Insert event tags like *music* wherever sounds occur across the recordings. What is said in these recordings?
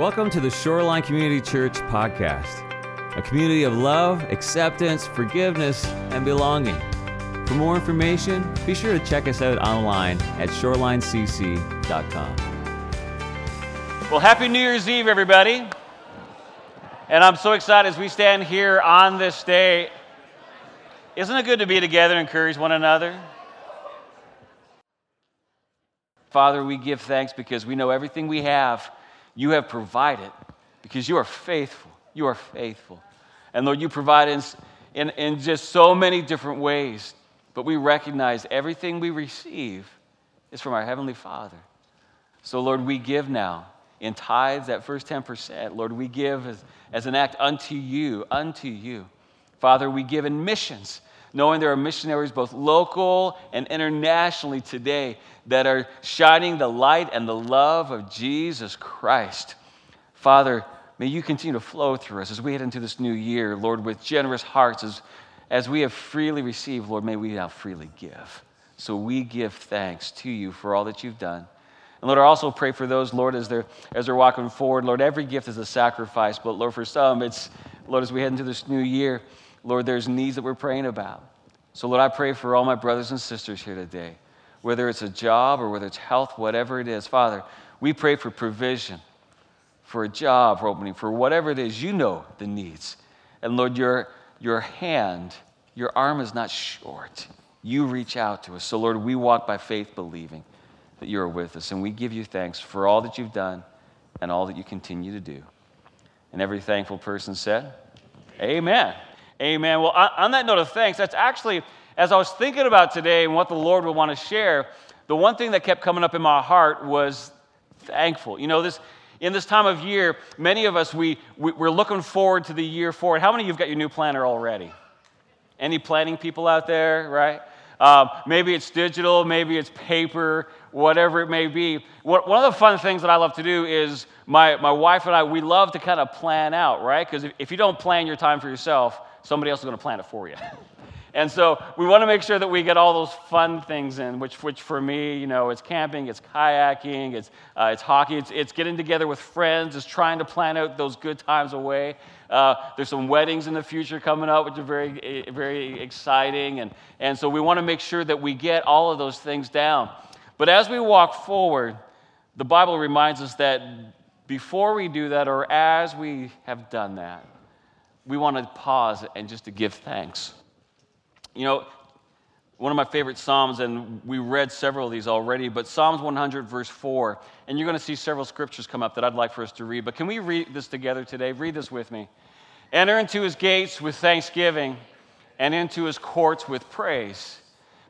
Welcome to the Shoreline Community Church podcast, a community of love, acceptance, forgiveness, and belonging. For more information, be sure to check us out online at shorelinecc.com. Well, Happy New Year's Eve, everybody. And I'm so excited as we stand here on this day. Isn't it good to be together and encourage one another? Father, we give thanks because we know everything we have, you have provided because you are faithful. You are faithful. And Lord, you provide in, in, in just so many different ways. But we recognize everything we receive is from our Heavenly Father. So, Lord, we give now in tithes, that first 10%. Lord, we give as, as an act unto you, unto you. Father, we give in missions, knowing there are missionaries both local and internationally today that are shining the light and the love of Jesus Christ. Father, may you continue to flow through us as we head into this new year, Lord, with generous hearts. As, as we have freely received, Lord, may we now freely give. So we give thanks to you for all that you've done. And Lord, I also pray for those, Lord, as they're, as they're walking forward. Lord, every gift is a sacrifice, but Lord, for some, it's, Lord, as we head into this new year, Lord, there's needs that we're praying about. So, Lord, I pray for all my brothers and sisters here today, whether it's a job or whether it's health, whatever it is. Father, we pray for provision, for a job for opening, for whatever it is. You know the needs. And Lord, your, your hand, your arm is not short. You reach out to us. So, Lord, we walk by faith, believing that you are with us. And we give you thanks for all that you've done and all that you continue to do. And every thankful person said, Amen. Amen. Well, on that note of thanks, that's actually, as I was thinking about today and what the Lord would want to share, the one thing that kept coming up in my heart was thankful. You know, this. In this time of year, many of us, we, we, we're looking forward to the year forward. How many of you have got your new planner already? Any planning people out there, right? Um, maybe it's digital, maybe it's paper, whatever it may be. One of the fun things that I love to do is my, my wife and I, we love to kind of plan out, right? Because if, if you don't plan your time for yourself, somebody else is going to plan it for you. and so we want to make sure that we get all those fun things in, which, which for me, you know, it's camping, it's kayaking, it's, uh, it's hockey, it's, it's getting together with friends, it's trying to plan out those good times away. Uh, there's some weddings in the future coming up, which are very, eh, very exciting. And, and so we want to make sure that we get all of those things down. But as we walk forward, the Bible reminds us that before we do that, or as we have done that, we want to pause and just to give thanks. You know, one of my favorite Psalms, and we read several of these already, but Psalms 100, verse 4. And you're going to see several scriptures come up that I'd like for us to read. But can we read this together today? Read this with me. Enter into his gates with thanksgiving and into his courts with praise.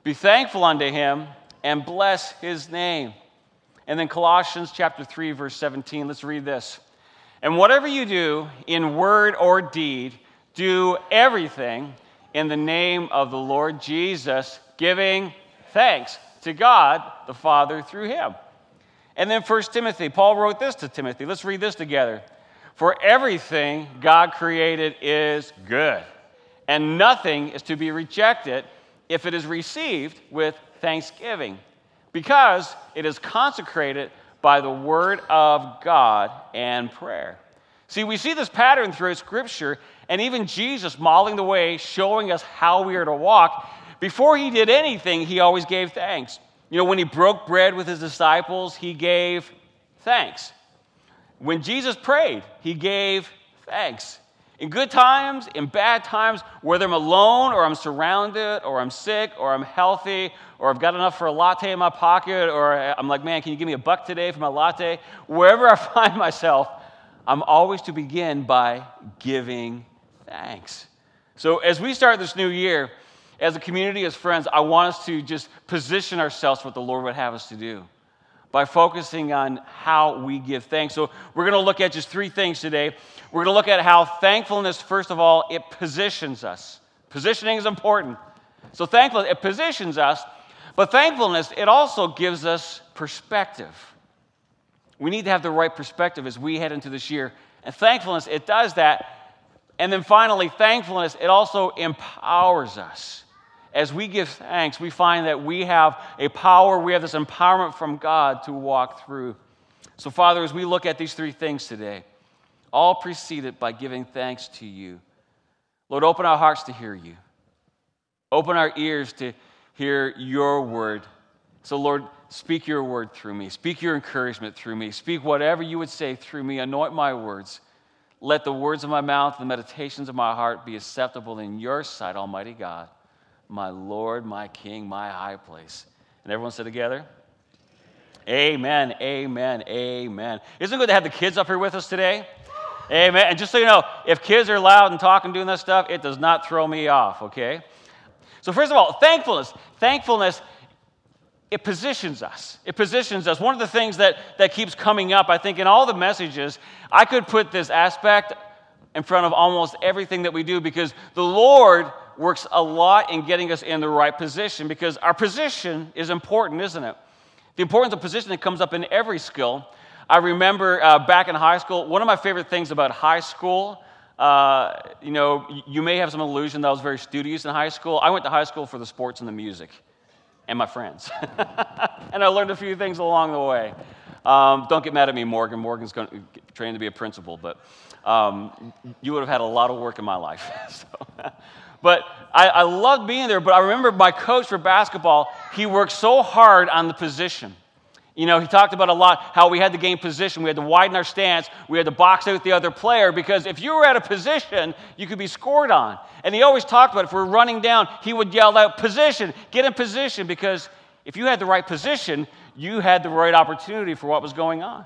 Be thankful unto him and bless his name. And then Colossians chapter 3, verse 17. Let's read this. And whatever you do in word or deed, do everything in the name of the Lord Jesus, giving thanks to God the Father through him. And then 1 Timothy, Paul wrote this to Timothy. Let's read this together. For everything God created is good, and nothing is to be rejected if it is received with thanksgiving, because it is consecrated by the word of God and prayer. See, we see this pattern throughout Scripture, and even Jesus modeling the way, showing us how we are to walk. Before he did anything, he always gave thanks. You know, when he broke bread with his disciples, he gave thanks. When Jesus prayed, he gave thanks. In good times, in bad times, whether I'm alone or I'm surrounded or I'm sick or I'm healthy or I've got enough for a latte in my pocket or I'm like, man, can you give me a buck today for my latte? Wherever I *laughs* find myself, I'm always to begin by giving thanks. So as we start this new year, as a community, as friends, I want us to just position ourselves for what the Lord would have us to do by focusing on how we give thanks. So we're going to look at just three things today. We're going to look at how thankfulness, first of all, it positions us. Positioning is important. So thankfulness, it positions us, but thankfulness, it also gives us perspective. We need to have the right perspective as we head into this year. And thankfulness, it does that. And then finally, thankfulness, it also empowers us as we give thanks, we find that we have a power, we have this empowerment from God to walk through. So, Father, as we look at these three things today, all preceded by giving thanks to you, Lord, open our hearts to hear you. Open our ears to hear your word. So, Lord, speak your word through me. Speak your encouragement through me. Speak whatever you would say through me. Anoint my words. Let the words of my mouth the meditations of my heart be acceptable in your sight, Almighty God, my Lord, my King, my high place. And everyone said together, Amen, amen, amen. Isn't it good to have the kids up here with us today? Amen. And just so you know, if kids are loud and talking, doing that stuff, it does not throw me off, okay? So, first of all, thankfulness. Thankfulness, it positions us. It positions us. One of the things that, that keeps coming up, I think, in all the messages, I could put this aspect in front of almost everything that we do because the Lord works a lot in getting us in the right position because our position is important, isn't it? The importance of position that comes up in every skill. I remember uh, back in high school, one of my favorite things about high school uh, you know, you may have some illusion that I was very studious in high school. I went to high school for the sports and the music and my friends. *laughs* and I learned a few things along the way. Um, don't get mad at me, Morgan. Morgan's going to train to be a principal, but um, you would have had a lot of work in my life. *laughs* so, but I, I loved being there. But I remember my coach for basketball, he worked so hard on the position. You know, he talked about a lot how we had to gain position, we had to widen our stance, we had to box out the other player because if you were at a position, you could be scored on. And he always talked about if we're running down, he would yell out, Position, get in position, because if you had the right position, you had the right opportunity for what was going on.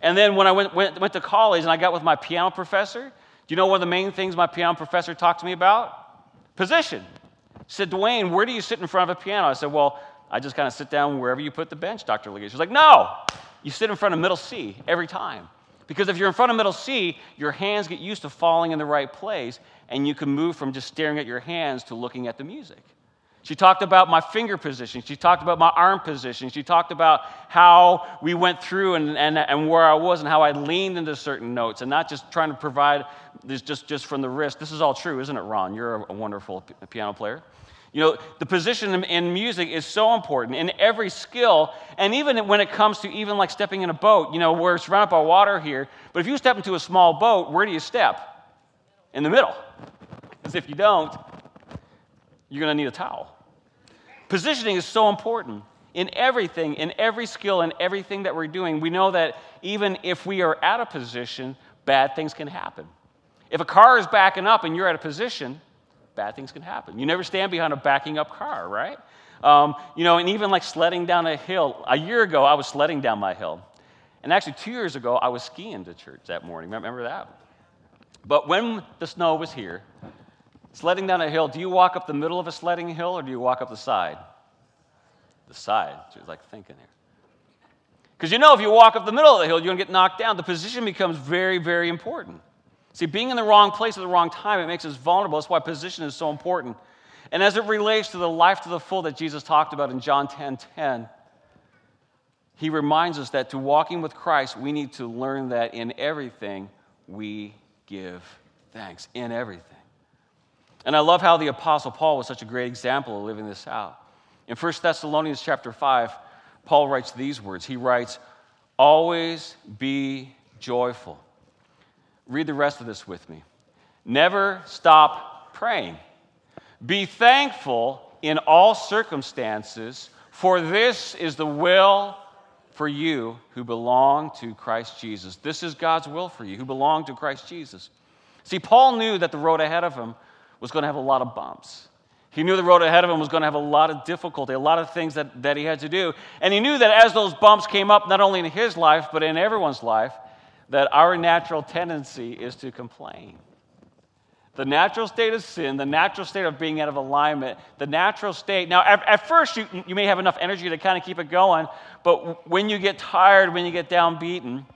And then when I went, went, went to college and I got with my piano professor, do you know one of the main things my piano professor talked to me about? Position. He said, Dwayne, where do you sit in front of a piano? I said, Well, I just kind of sit down wherever you put the bench, Dr. Legate. She's like, no, you sit in front of middle C every time. Because if you're in front of middle C, your hands get used to falling in the right place, and you can move from just staring at your hands to looking at the music. She talked about my finger position. She talked about my arm position. She talked about how we went through and, and, and where I was and how I leaned into certain notes and not just trying to provide this just, just from the wrist. This is all true, isn't it, Ron? You're a wonderful piano player. You know, the position in music is so important in every skill, and even when it comes to even like stepping in a boat, you know, we're surrounded by water here, but if you step into a small boat, where do you step? In the middle. Because if you don't, you're going to need a towel. Positioning is so important in everything, in every skill, in everything that we're doing. We know that even if we are at a position, bad things can happen. If a car is backing up and you're at a position, bad things can happen. You never stand behind a backing up car, right? Um, you know, and even like sledding down a hill. A year ago, I was sledding down my hill. And actually, two years ago, I was skiing to church that morning. Remember that? But when the snow was here, sledding down a hill, do you walk up the middle of a sledding hill or do you walk up the side? The side. So it's like thinking here. Because you know, if you walk up the middle of the hill, you're going to get knocked down. The position becomes very, very important. See, being in the wrong place at the wrong time, it makes us vulnerable. That's why position is so important. And as it relates to the life to the full that Jesus talked about in John 10 10, he reminds us that to walking with Christ, we need to learn that in everything we give thanks. In everything. And I love how the Apostle Paul was such a great example of living this out. In 1 Thessalonians chapter 5, Paul writes these words. He writes, Always be joyful. Read the rest of this with me. Never stop praying. Be thankful in all circumstances, for this is the will for you who belong to Christ Jesus. This is God's will for you who belong to Christ Jesus. See, Paul knew that the road ahead of him was going to have a lot of bumps. He knew the road ahead of him was going to have a lot of difficulty, a lot of things that, that he had to do. And he knew that as those bumps came up, not only in his life, but in everyone's life, that our natural tendency is to complain. The natural state of sin, the natural state of being out of alignment, the natural state. Now, at, at first, you, you may have enough energy to kind of keep it going, but when you get tired, when you get downbeaten,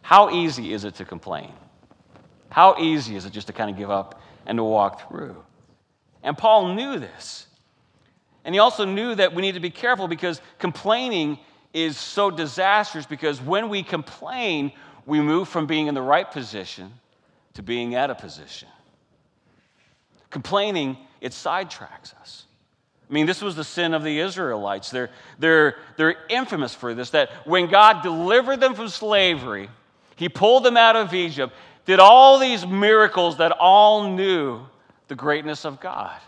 how easy is it to complain? How easy is it just to kind of give up and to walk through? And Paul knew this. And he also knew that we need to be careful because complaining is so disastrous because when we complain, we move from being in the right position to being at a position. Complaining, it sidetracks us. I mean, this was the sin of the Israelites. They're, they're, they're infamous for this that when God delivered them from slavery, He pulled them out of Egypt, did all these miracles that all knew the greatness of God.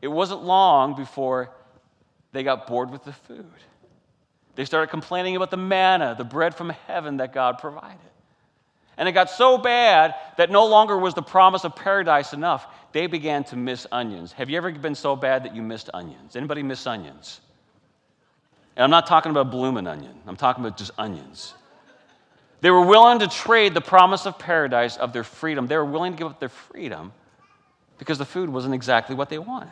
It wasn't long before they got bored with the food. They started complaining about the manna, the bread from heaven that God provided. And it got so bad that no longer was the promise of paradise enough. They began to miss onions. Have you ever been so bad that you missed onions? Anybody miss onions? And I'm not talking about blooming onion. I'm talking about just onions. They were willing to trade the promise of paradise of their freedom. They were willing to give up their freedom because the food wasn't exactly what they wanted.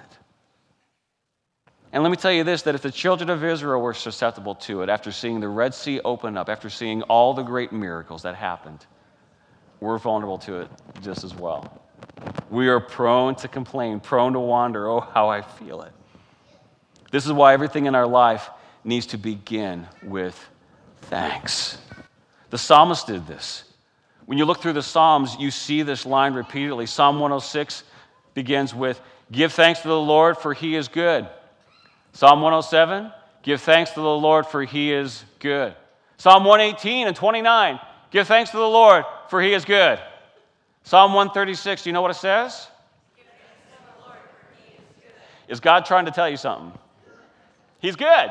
And let me tell you this that if the children of Israel were susceptible to it after seeing the Red Sea open up, after seeing all the great miracles that happened, we're vulnerable to it just as well. We are prone to complain, prone to wander. Oh, how I feel it. This is why everything in our life needs to begin with thanks. The psalmist did this. When you look through the Psalms, you see this line repeatedly. Psalm 106 begins with, Give thanks to the Lord, for he is good. Psalm 107, Give thanks to the Lord, for he is good. Psalm 118 and 29, Give thanks to the Lord, for he is good. Psalm 136, do you know what it says? Is God trying to tell you something? He's good.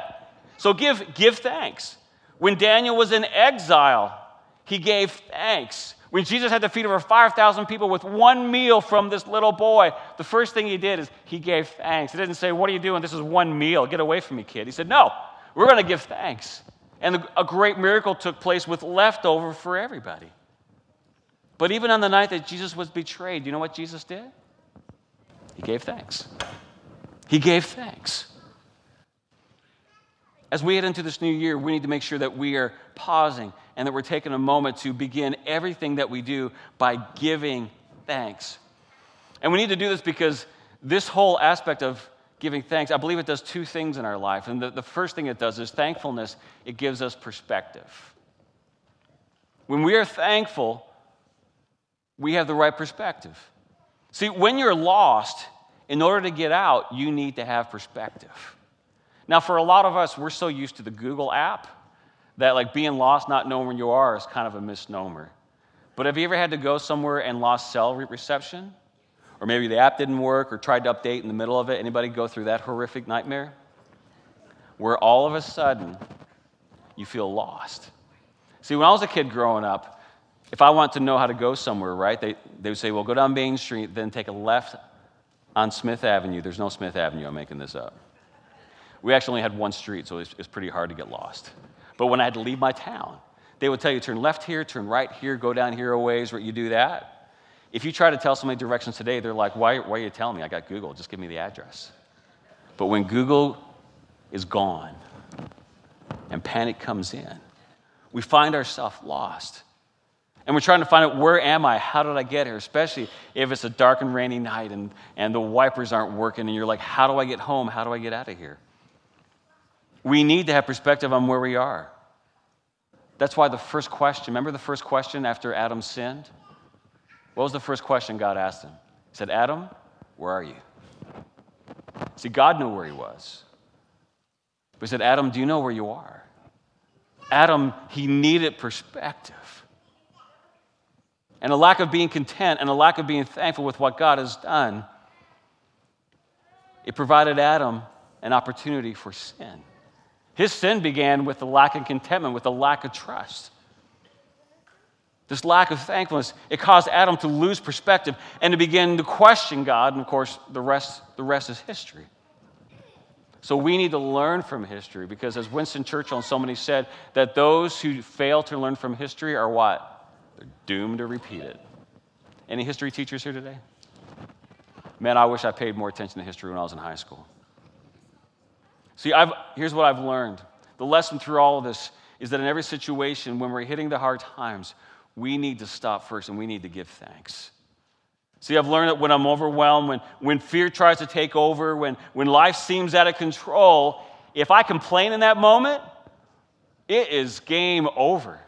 So give, give thanks. When Daniel was in exile, he gave thanks. When Jesus had to feed over 5,000 people with one meal from this little boy, the first thing he did is he gave thanks. He didn't say, What are you doing? This is one meal. Get away from me, kid. He said, No, we're going to give thanks. And a great miracle took place with leftover for everybody. But even on the night that Jesus was betrayed, you know what Jesus did? He gave thanks. He gave thanks. As we head into this new year, we need to make sure that we are pausing and that we're taking a moment to begin everything that we do by giving thanks. And we need to do this because this whole aspect of giving thanks, I believe it does two things in our life. And the, the first thing it does is thankfulness, it gives us perspective. When we are thankful, we have the right perspective. See, when you're lost, in order to get out, you need to have perspective. Now, for a lot of us, we're so used to the Google app that like being lost, not knowing where you are, is kind of a misnomer. But have you ever had to go somewhere and lost cell reception? or maybe the app didn't work or tried to update in the middle of it. Anybody go through that horrific nightmare? Where all of a sudden you feel lost. See, when I was a kid growing up, if I want to know how to go somewhere, right, they, they would say, well, go down Main Street, then take a left on Smith Avenue. There's no Smith Avenue, I'm making this up. We actually only had one street, so it was, it was pretty hard to get lost. But when I had to leave my town, they would tell you turn left here, turn right here, go down here a ways, where you do that. If you try to tell somebody directions today, they're like, why, why are you telling me? I got Google. Just give me the address. But when Google is gone and panic comes in, we find ourselves lost. And we're trying to find out where am I? How did I get here? Especially if it's a dark and rainy night and, and the wipers aren't working and you're like, how do I get home? How do I get out of here? We need to have perspective on where we are. That's why the first question, remember the first question after Adam sinned? What was the first question God asked him? He said, Adam, where are you? See, God knew where he was. But he said, Adam, do you know where you are? Adam, he needed perspective. And a lack of being content and a lack of being thankful with what God has done, it provided Adam an opportunity for sin. His sin began with the lack of contentment, with the lack of trust this lack of thankfulness, it caused Adam to lose perspective and to begin to question God. And of course, the rest, the rest is history. So we need to learn from history because, as Winston Churchill and so many said, that those who fail to learn from history are what? They're doomed to repeat it. Any history teachers here today? Man, I wish I paid more attention to history when I was in high school. See, I've, here's what I've learned. The lesson through all of this is that in every situation, when we're hitting the hard times, we need to stop first and we need to give thanks. See, I've learned that when I'm overwhelmed, when, when fear tries to take over, when, when life seems out of control, if I complain in that moment, it is game over.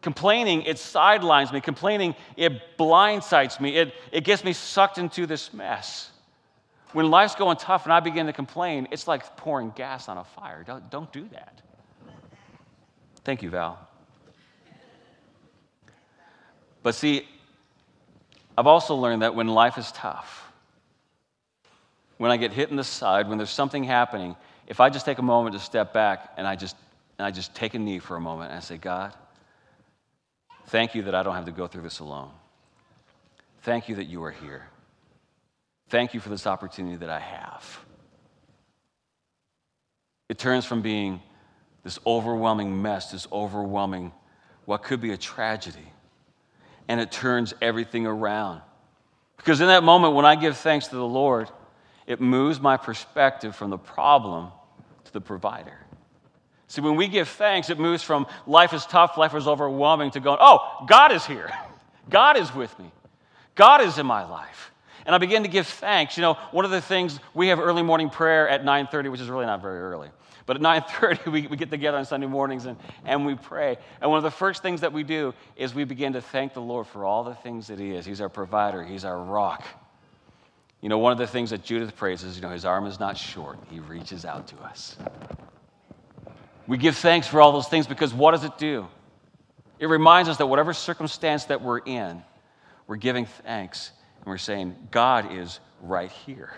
Complaining, it sidelines me. Complaining, it blindsides me. It, it gets me sucked into this mess. When life's going tough and I begin to complain, it's like pouring gas on a fire. Don't, don't do that. Thank you, Val. But see, I've also learned that when life is tough, when I get hit in the side, when there's something happening, if I just take a moment to step back and I just, and I just take a knee for a moment and I say, God, thank you that I don't have to go through this alone. Thank you that you are here. Thank you for this opportunity that I have. It turns from being this overwhelming mess, this overwhelming, what could be a tragedy, and it turns everything around. Because in that moment, when I give thanks to the Lord, it moves my perspective from the problem to the provider. See, when we give thanks, it moves from life is tough, life is overwhelming, to going, oh, God is here. *laughs* God is with me. God is in my life. And I begin to give thanks. You know, one of the things we have early morning prayer at 9:30, which is really not very early. But at 9:30, *laughs* we, we get together on Sunday mornings and, and we pray. And one of the first things that we do is we begin to thank the Lord for all the things that He is. He's our provider, He's our rock. You know, one of the things that Judith prays is, you know, his arm is not short. He reaches out to us. We give thanks for all those things because what does it do? It reminds us that whatever circumstance that we're in, we're giving thanks and we're saying, God is right here.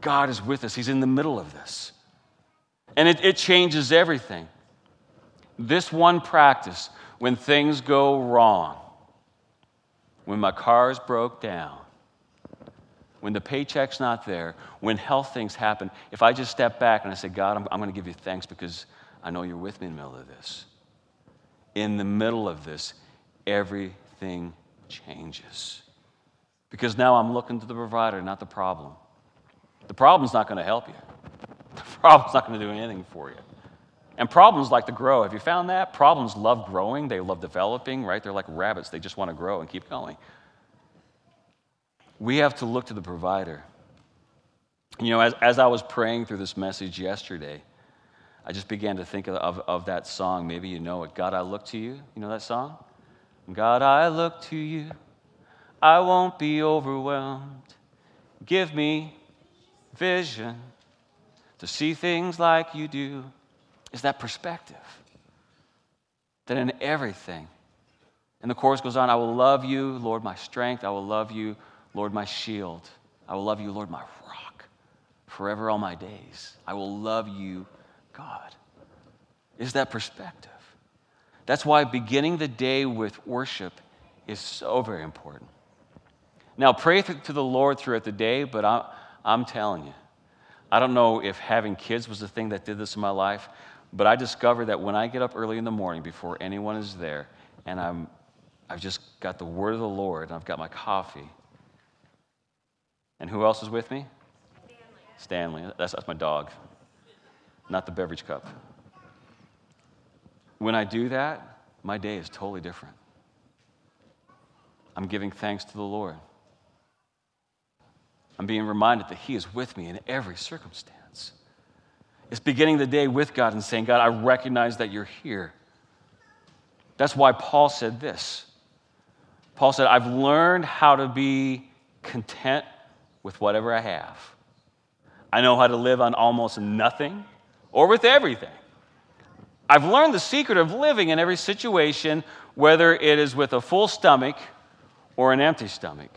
God is with us. He's in the middle of this. And it, it changes everything. This one practice, when things go wrong, when my car's broke down, when the paycheck's not there, when health things happen, if I just step back and I say, God, I'm, I'm going to give you thanks because I know you're with me in the middle of this. In the middle of this, everything changes. Because now I'm looking to the provider, not the problem. The problem's not going to help you, *laughs* the problem's not going to do anything for you. And problems like to grow. Have you found that? Problems love growing, they love developing, right? They're like rabbits, they just want to grow and keep going we have to look to the provider. You know, as, as I was praying through this message yesterday, I just began to think of, of, of, that song. Maybe you know it. God, I look to you. You know that song? God, I look to you. I won't be overwhelmed. Give me vision to see things like you do. Is that perspective? That in everything, and the chorus goes on, I will love you, Lord, my strength. I will love you, Lord, my shield. I will love you, Lord, my rock, forever all my days. I will love you, God. Is that perspective? That's why beginning the day with worship is so very important. Now, pray to the Lord throughout the day, but I'm, telling you, I don't know if having kids was the thing that did this in my life, but I discovered that when I get up early in the morning before anyone is there, and I'm, I've just got the word of the Lord, and I've got my coffee, and who else is with me? Stanley. Stanley. That's, that's my dog, not the beverage cup. When I do that, my day is totally different. I'm giving thanks to the Lord. I'm being reminded that He is with me in every circumstance. It's beginning the day with God and saying, God, I recognize that you're here. That's why Paul said this. Paul said, I've learned how to be content with whatever I have. I know how to live on almost nothing or with everything. I've learned the secret of living in every situation, whether it is with a full stomach or an empty stomach,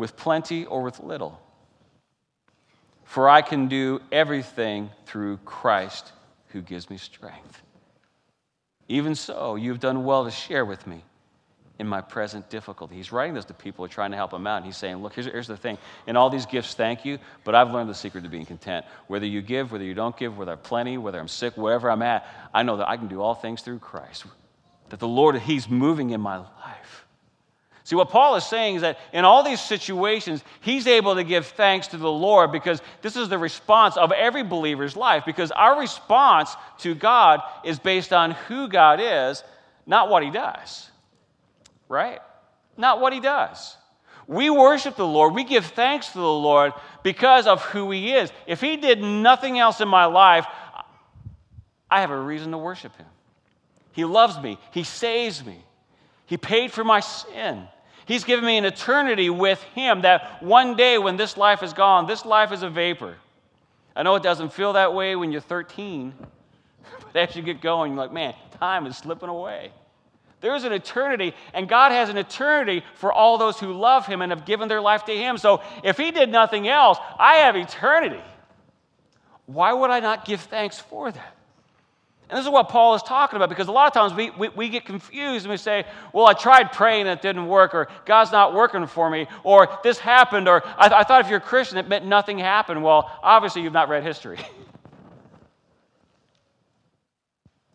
with plenty or with little. For I can do everything through Christ who gives me strength. Even so, you've done well to share with me in my present difficulty. He's writing this to people who are trying to help him out. And he's saying, Look, here's, here's the thing. In all these gifts, thank you, but I've learned the secret to being content. Whether you give, whether you don't give, whether I'm plenty, whether I'm sick, wherever I'm at, I know that I can do all things through Christ. That the Lord, He's moving in my life. See, what Paul is saying is that in all these situations, he's able to give thanks to the Lord because this is the response of every believer's life. Because our response to God is based on who God is, not what He does right? Not what he does. We worship the Lord. We give thanks to the Lord because of who he is. If he did nothing else in my life, I have a reason to worship him. He loves me, he saves me, he paid for my sin. He's given me an eternity with Him that one day when this life is gone, this life is a vapor. I know it doesn't feel that way when you're 13, *laughs* but as you get going, you're like, man, time is slipping away. There is an eternity, and God has an eternity for all those who love Him and have given their life to Him. So if He did nothing else, I have eternity. Why would I not give thanks for that? And this is what Paul is talking about because a lot of times we, we, we, get confused and we say, Well, I tried praying and it didn't work, or God's not working for me, or this happened, or I, I thought if you're a Christian it meant nothing happened. Well, obviously you've not read history. *laughs*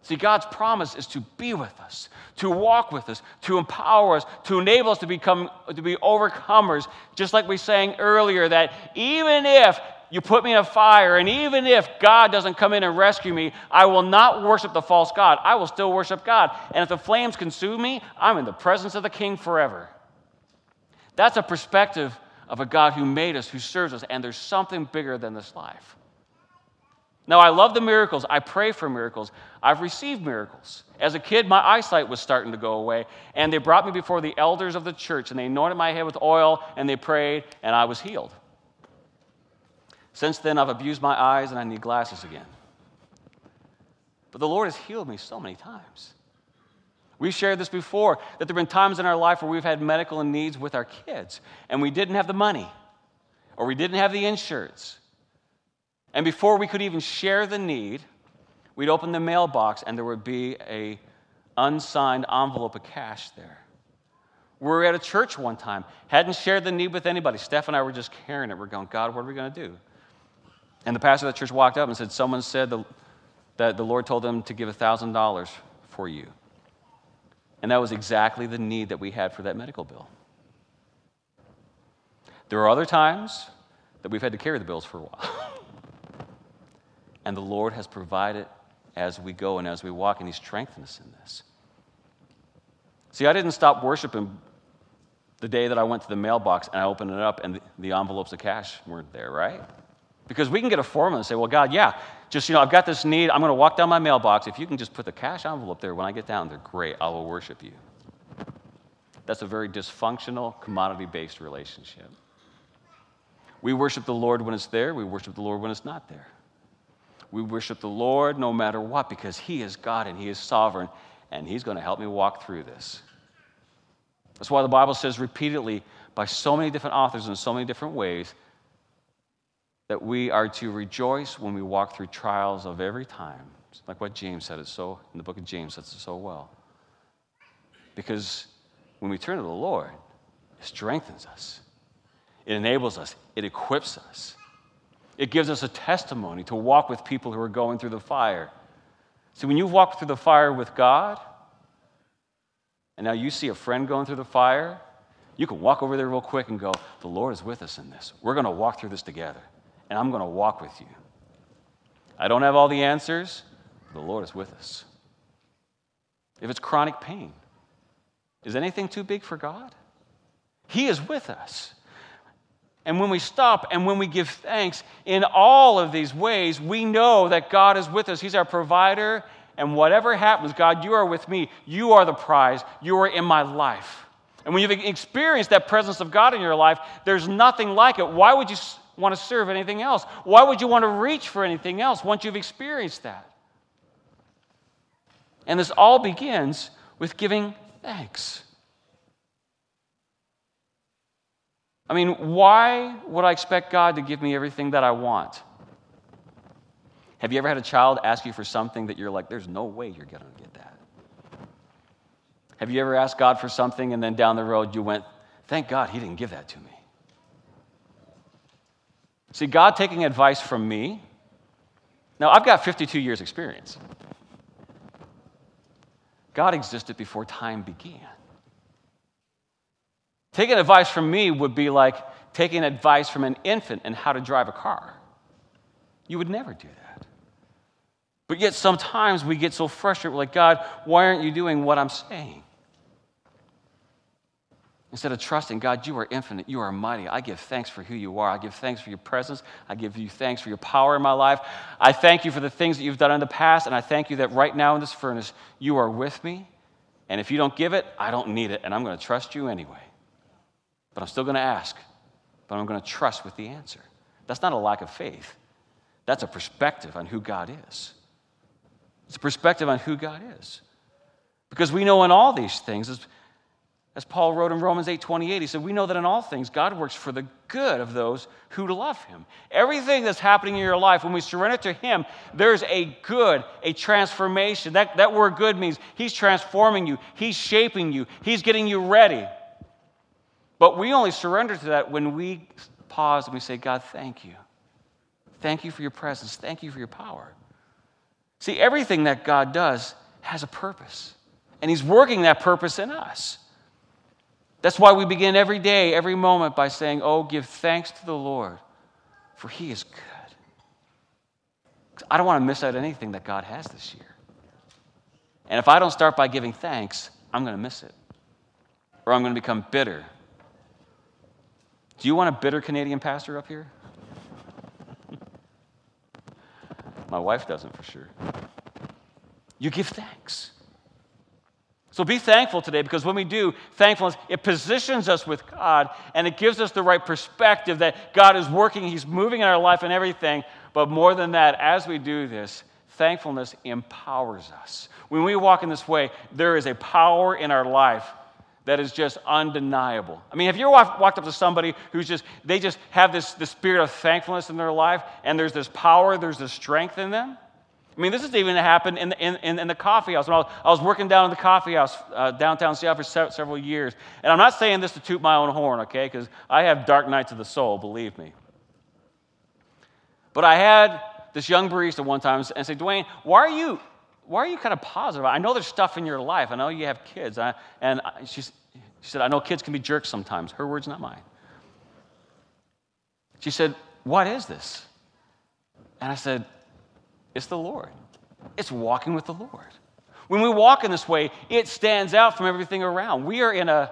See, God's promise is to be with us, to walk with us, to empower us, to enable us to become to be overcomers, just like we sang earlier that even if you put me in a fire, and even if God doesn't come in and rescue me, I will not worship the false God. I will still worship God. And if the flames consume me, I'm in the presence of the King forever. That's a perspective of a God who made us, who serves us, and there's something bigger than this life. Now, I love the miracles. I pray for miracles. I've received miracles. As a kid, my eyesight was starting to go away, and they brought me before the elders of the church, and they anointed my head with oil, and they prayed, and I was healed. Since then, I've abused my eyes, and I need glasses again. But the Lord has healed me so many times. We've shared this before that there have been times in our life where we've had medical needs with our kids, and we didn't have the money, or we didn't have the insurance and before we could even share the need, we'd open the mailbox and there would be a unsigned envelope of cash there. We were at a church one time, hadn't shared the need with anybody. Steph and I were just carrying it. We're going, God, what are we going to do? And the pastor of the church walked up and said, Someone said the, that the Lord told them to give $1,000 for you. And that was exactly the need that we had for that medical bill. There are other times that we've had to carry the bills for a while. *laughs* And the Lord has provided as we go and as we walk, and He strengthened us in this. See, I didn't stop worshiping the day that I went to the mailbox and I opened it up and the, the envelopes of cash weren't there, right? Because we can get a formula and say, well, God, yeah, just, you know, I've got this need. I'm going to walk down my mailbox. If you can just put the cash envelope there when I get down there, great, I will worship you. That's a very dysfunctional, commodity based relationship. We worship the Lord when it's there, we worship the Lord when it's not there. We worship the Lord no matter what because He is God and He is sovereign, and He's going to help me walk through this. That's why the Bible says repeatedly, by so many different authors in so many different ways, that we are to rejoice when we walk through trials of every time. It's like what James said it so in the book of James says it so well. Because when we turn to the Lord, it strengthens us. It enables us. It equips us. It gives us a testimony to walk with people who are going through the fire. See, when you walk through the fire with God, and now you see a friend going through the fire, you can walk over there real quick and go, The Lord is with us in this. We're going to walk through this together, and I'm going to walk with you. I don't have all the answers, the Lord is with us. If it's chronic pain, is anything too big for God? He is with us. And when we stop and when we give thanks in all of these ways, we know that God is with us. He's our provider. And whatever happens, God, you are with me. You are the prize. You are in my life. And when you've experienced that presence of God in your life, there's nothing like it. Why would you want to serve anything else? Why would you want to reach for anything else once you've experienced that? And this all begins with giving thanks. I mean, why would I expect God to give me everything that I want? Have you ever had a child ask you for something that you're like, there's no way you're going to get that? Have you ever asked God for something and then down the road you went, thank God he didn't give that to me? See, God taking advice from me. Now, I've got 52 years' experience. God existed before time began. Taking advice from me would be like taking advice from an infant in how to drive a car. You would never do that. But yet sometimes we get so frustrated, we're like, God, why aren't you doing what I'm saying? Instead of trusting, God, you are infinite, you are mighty. I give thanks for who you are. I give thanks for your presence. I give you thanks for your power in my life. I thank you for the things that you've done in the past, and I thank you that right now in this furnace, you are with me. And if you don't give it, I don't need it, and I'm going to trust you anyway. but I'm still going to ask, but I'm going to trust with the answer. That's not a lack of faith. That's a perspective on who God is. It's a perspective on who God is. Because we know in all these things, as, Paul wrote in Romans 8 28, he said, We know that in all things God works for the good of those who love him. Everything that's happening in your life, when we surrender to him, there's a good, a transformation. That, that word good means he's transforming you, he's shaping you, he's getting you ready. But we only surrender to that when we pause and we say, God, thank you. Thank you for your presence. Thank you for your power. See, everything that God does has a purpose, and He's working that purpose in us. That's why we begin every day, every moment by saying, Oh, give thanks to the Lord, for He is good. I don't want to miss out anything that God has this year. And if I don't start by giving thanks, I'm going to miss it, or I'm going to become bitter. Do you want a bitter Canadian pastor up here? *laughs* My wife doesn't for sure. You give thanks. So be thankful today because when we do, thankfulness, it positions us with God and it gives us the right perspective that God is working, He's moving in our life and everything. But more than that, as we do this, thankfulness empowers us. When we walk in this way, there is a power in our life that is just undeniable. I mean, have you ever walked up to somebody who's just, they just have this, this spirit of thankfulness in their life, and there's this power, there's this strength in them? I mean, this has even happened in the, in, in the coffee house. When I was, I was working down in the coffee house uh, downtown Seattle for se- several years. And I'm not saying this to toot my own horn, okay? Because I have dark nights of the soul, believe me. But I had this young barista one time and say, Dwayne, why are you, why are you kind of positive? I know there's stuff in your life. I know you have kids. I, and she, she said, I know kids can be jerks sometimes. Her words, not mine. She said, What is this? And I said, It's the Lord. It's walking with the Lord. When we walk in this way, it stands out from everything around. We are in a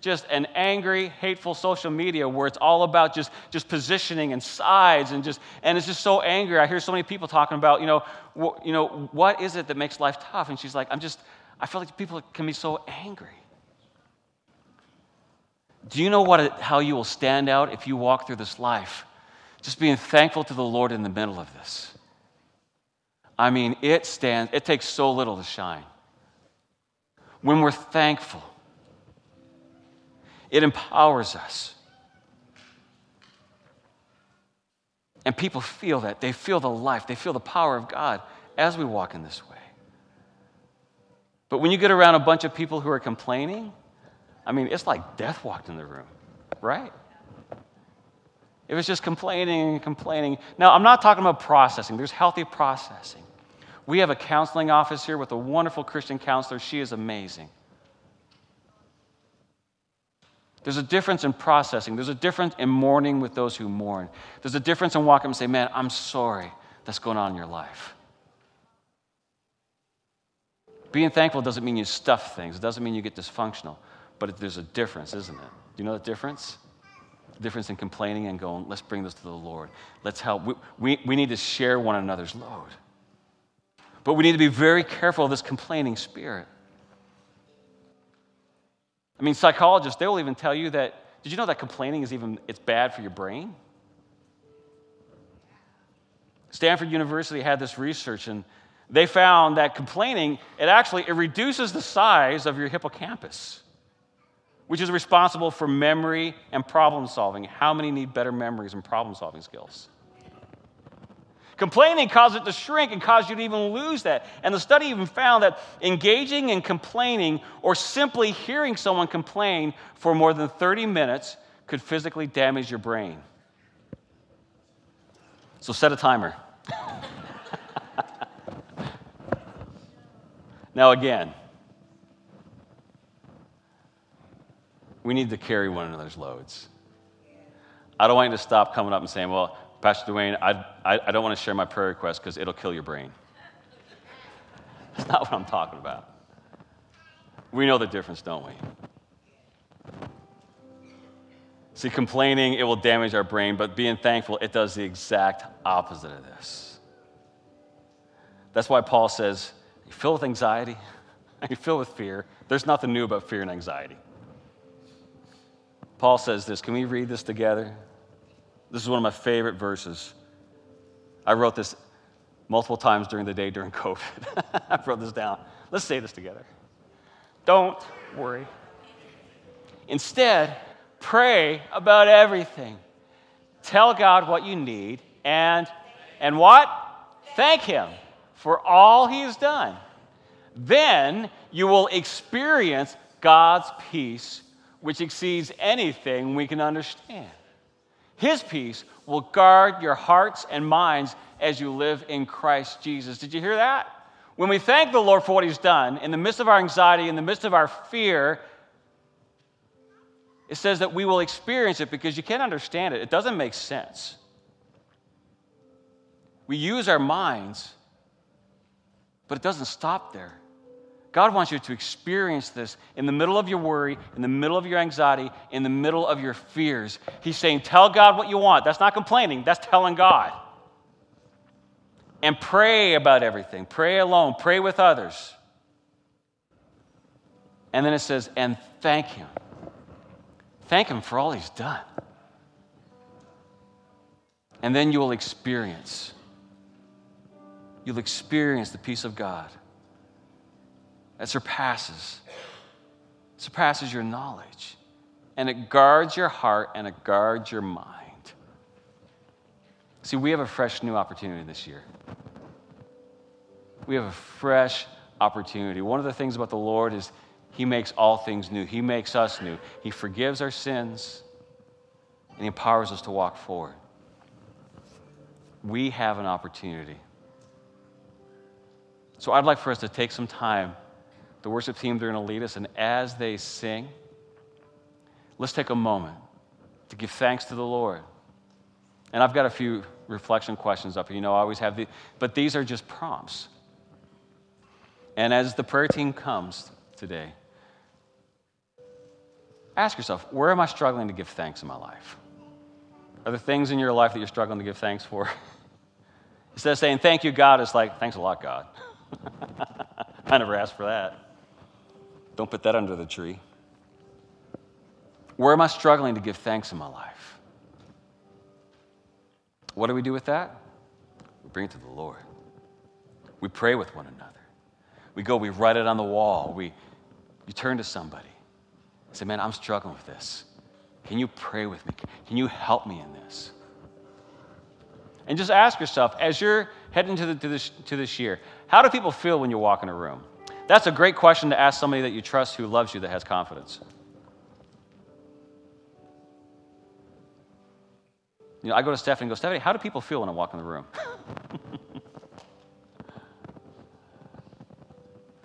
just an angry, hateful social media where it's all about just, just positioning and sides and just and it's just so angry. I hear so many people talking about, you know, wh- you know, what is it that makes life tough? And she's like, I'm just, I feel like people can be so angry. Do you know what it, how you will stand out if you walk through this life? Just being thankful to the Lord in the middle of this. I mean, it stands, it takes so little to shine. When we're thankful, it empowers us. And people feel that. They feel the life, they feel the power of God as we walk in this way. But when you get around a bunch of people who are complaining, I mean, it's like death walked in the room, right? It was just complaining and complaining. Now, I'm not talking about processing, there's healthy processing. We have a counseling office here with a wonderful Christian counselor. She is amazing. There's a difference in processing. There's a difference in mourning with those who mourn. There's a difference in walking and say, Man, I'm sorry that's going on in your life. Being thankful doesn't mean you stuff things, it doesn't mean you get dysfunctional, but there's a difference, isn't it? Do you know the difference? The difference in complaining and going, Let's bring this to the Lord. Let's help. We, we, we need to share one another's load. But we need to be very careful of this complaining spirit. I mean, psychologists, they will even tell you that, did you know that complaining is even, it's bad for your brain? Stanford University had this research and they found that complaining, it actually, it reduces the size of your hippocampus, which is responsible for memory and problem solving. How many need better memories and problem solving skills? Complaining caused it to shrink and caused you to even lose that. And the study even found that engaging in complaining or simply hearing someone complain for more than 30 minutes could physically damage your brain. So set a timer. *laughs* now, again, we need to carry one another's loads. I don't want you to stop coming up and saying, well, Pastor Dwayne, I, I, I don't want to share my prayer request because it'll kill your brain. That's not what I'm talking about. We know the difference, don't we? See, complaining, it will damage our brain, but being thankful, it does the exact opposite of this. That's why Paul says, You fill with anxiety, *laughs* you fill with fear. There's nothing new about fear and anxiety. Paul says this. Can we read this together? This is one of my favorite verses. I wrote this multiple times during the day during *laughs* COVID. I wrote this down. Let's say this together. Don't worry. Instead, pray about everything. Tell God what you need and and what? Thank him for all he has done. Then you will experience God's peace which exceeds anything we can understand. His peace will guard your hearts and minds as you live in Christ Jesus. Did you hear that? When we thank the Lord for what He's done, in the midst of our anxiety, in the midst of our fear, it says that we will experience it because you can't understand it. It doesn't make sense. We use our minds, but it doesn't stop there. God wants you to experience this in the middle of your worry, in the middle of your anxiety, in the middle of your fears. He's saying, Tell God what you want. That's not complaining, that's telling God. And pray about everything. Pray alone, pray with others. And then it says, And thank Him. Thank Him for all He's done. And then you will experience. You'll experience the peace of God that surpasses surpasses your knowledge and it guards your heart and it guards your mind. See we have a fresh new opportunity this year. We have a fresh opportunity. One of the things about the lord is he makes all things new. He makes us new. He forgives our sins and he empowers us to walk forward. We have an opportunity. So i'd like for us to take some time the worship team, they're going to lead us. And as they sing, let's take a moment to give thanks to the Lord. And I've got a few reflection questions up here. You know, I always have the, but these are just prompts. And as the prayer team comes today, ask yourself, where am I struggling to give thanks in my life? Are there things in your life that you're struggling to give thanks for? *laughs* Instead of saying, thank you, God, it's like, thanks a lot, God. *laughs* I never asked for that. Don't put that under the tree. Where am I struggling to give thanks in my life? What do we do with that? We bring it to the Lord. We pray with one another. We go, we write it on the wall. We, you turn to somebody. Say, man, I'm struggling with this. Can you pray with me? Can you help me in this? And just ask yourself, as you're heading to, the, to, this, to this year, how do people feel when you walk in a room? That's a great question to ask somebody that you trust who loves you that has confidence. You know, I go to Stephanie and go, Stephanie, how do people feel when I walk in the room? *laughs*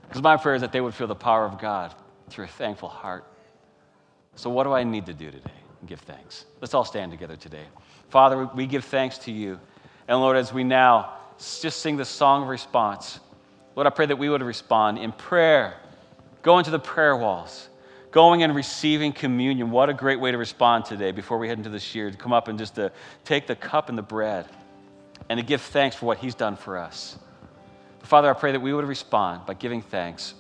Because my prayer is that they would feel the power of God through a thankful heart. So, what do I need to do today? Give thanks. Let's all stand together today. Father, we give thanks to you. And Lord, as we now just sing the song of response, Lord, I pray that we would respond in prayer, going to the prayer walls, going and receiving communion. What a great way to respond today before we head into this year, to come up and just to take the cup and the bread and to give thanks for what He's done for us. Father, I pray that we would respond by giving thanks.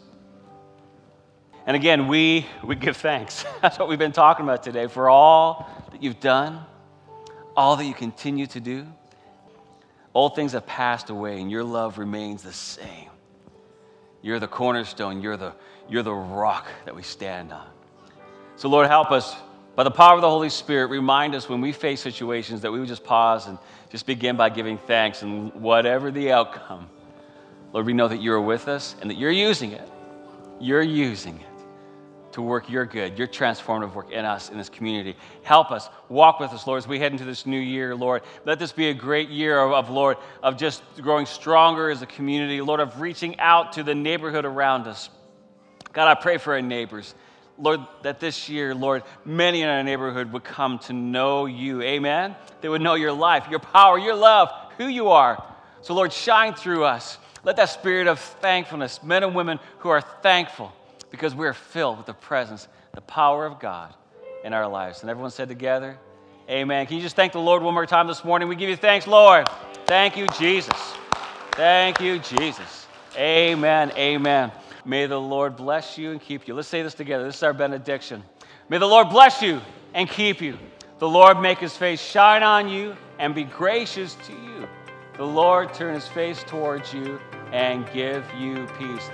And again, we, we give thanks. *laughs* That's what we've been talking about today for all that you've done, all that you continue to do. Old things have passed away, and your love remains the same. You're the cornerstone. You're the, you're the rock that we stand on. So, Lord, help us by the power of the Holy Spirit. Remind us when we face situations that we would just pause and just begin by giving thanks. And whatever the outcome, Lord, we know that you're with us and that you're using it. You're using it to work your good, your transformative work in us, in this community. Help us, walk with us, Lord, as we head into this new year, Lord. Let this be a great year of, of, Lord, of just growing stronger as a community, Lord, of reaching out to the neighborhood around us. God, I pray for our neighbors. Lord, that this year, Lord, many in our neighborhood would come to know you. Amen? They would know your life, your power, your love, who you are. So, Lord, shine through us. Let that spirit of thankfulness, men and women who are thankful, because we're filled with the presence, the power of God in our lives. And everyone said together, Amen. Can you just thank the Lord one more time this morning? We give you thanks, Lord. Thank you, Jesus. Thank you, Jesus. Amen. Amen. May the Lord bless you and keep you. Let's say this together. This is our benediction. May the Lord bless you and keep you. The Lord make his face shine on you and be gracious to you. The Lord turn his face towards you and give you peace.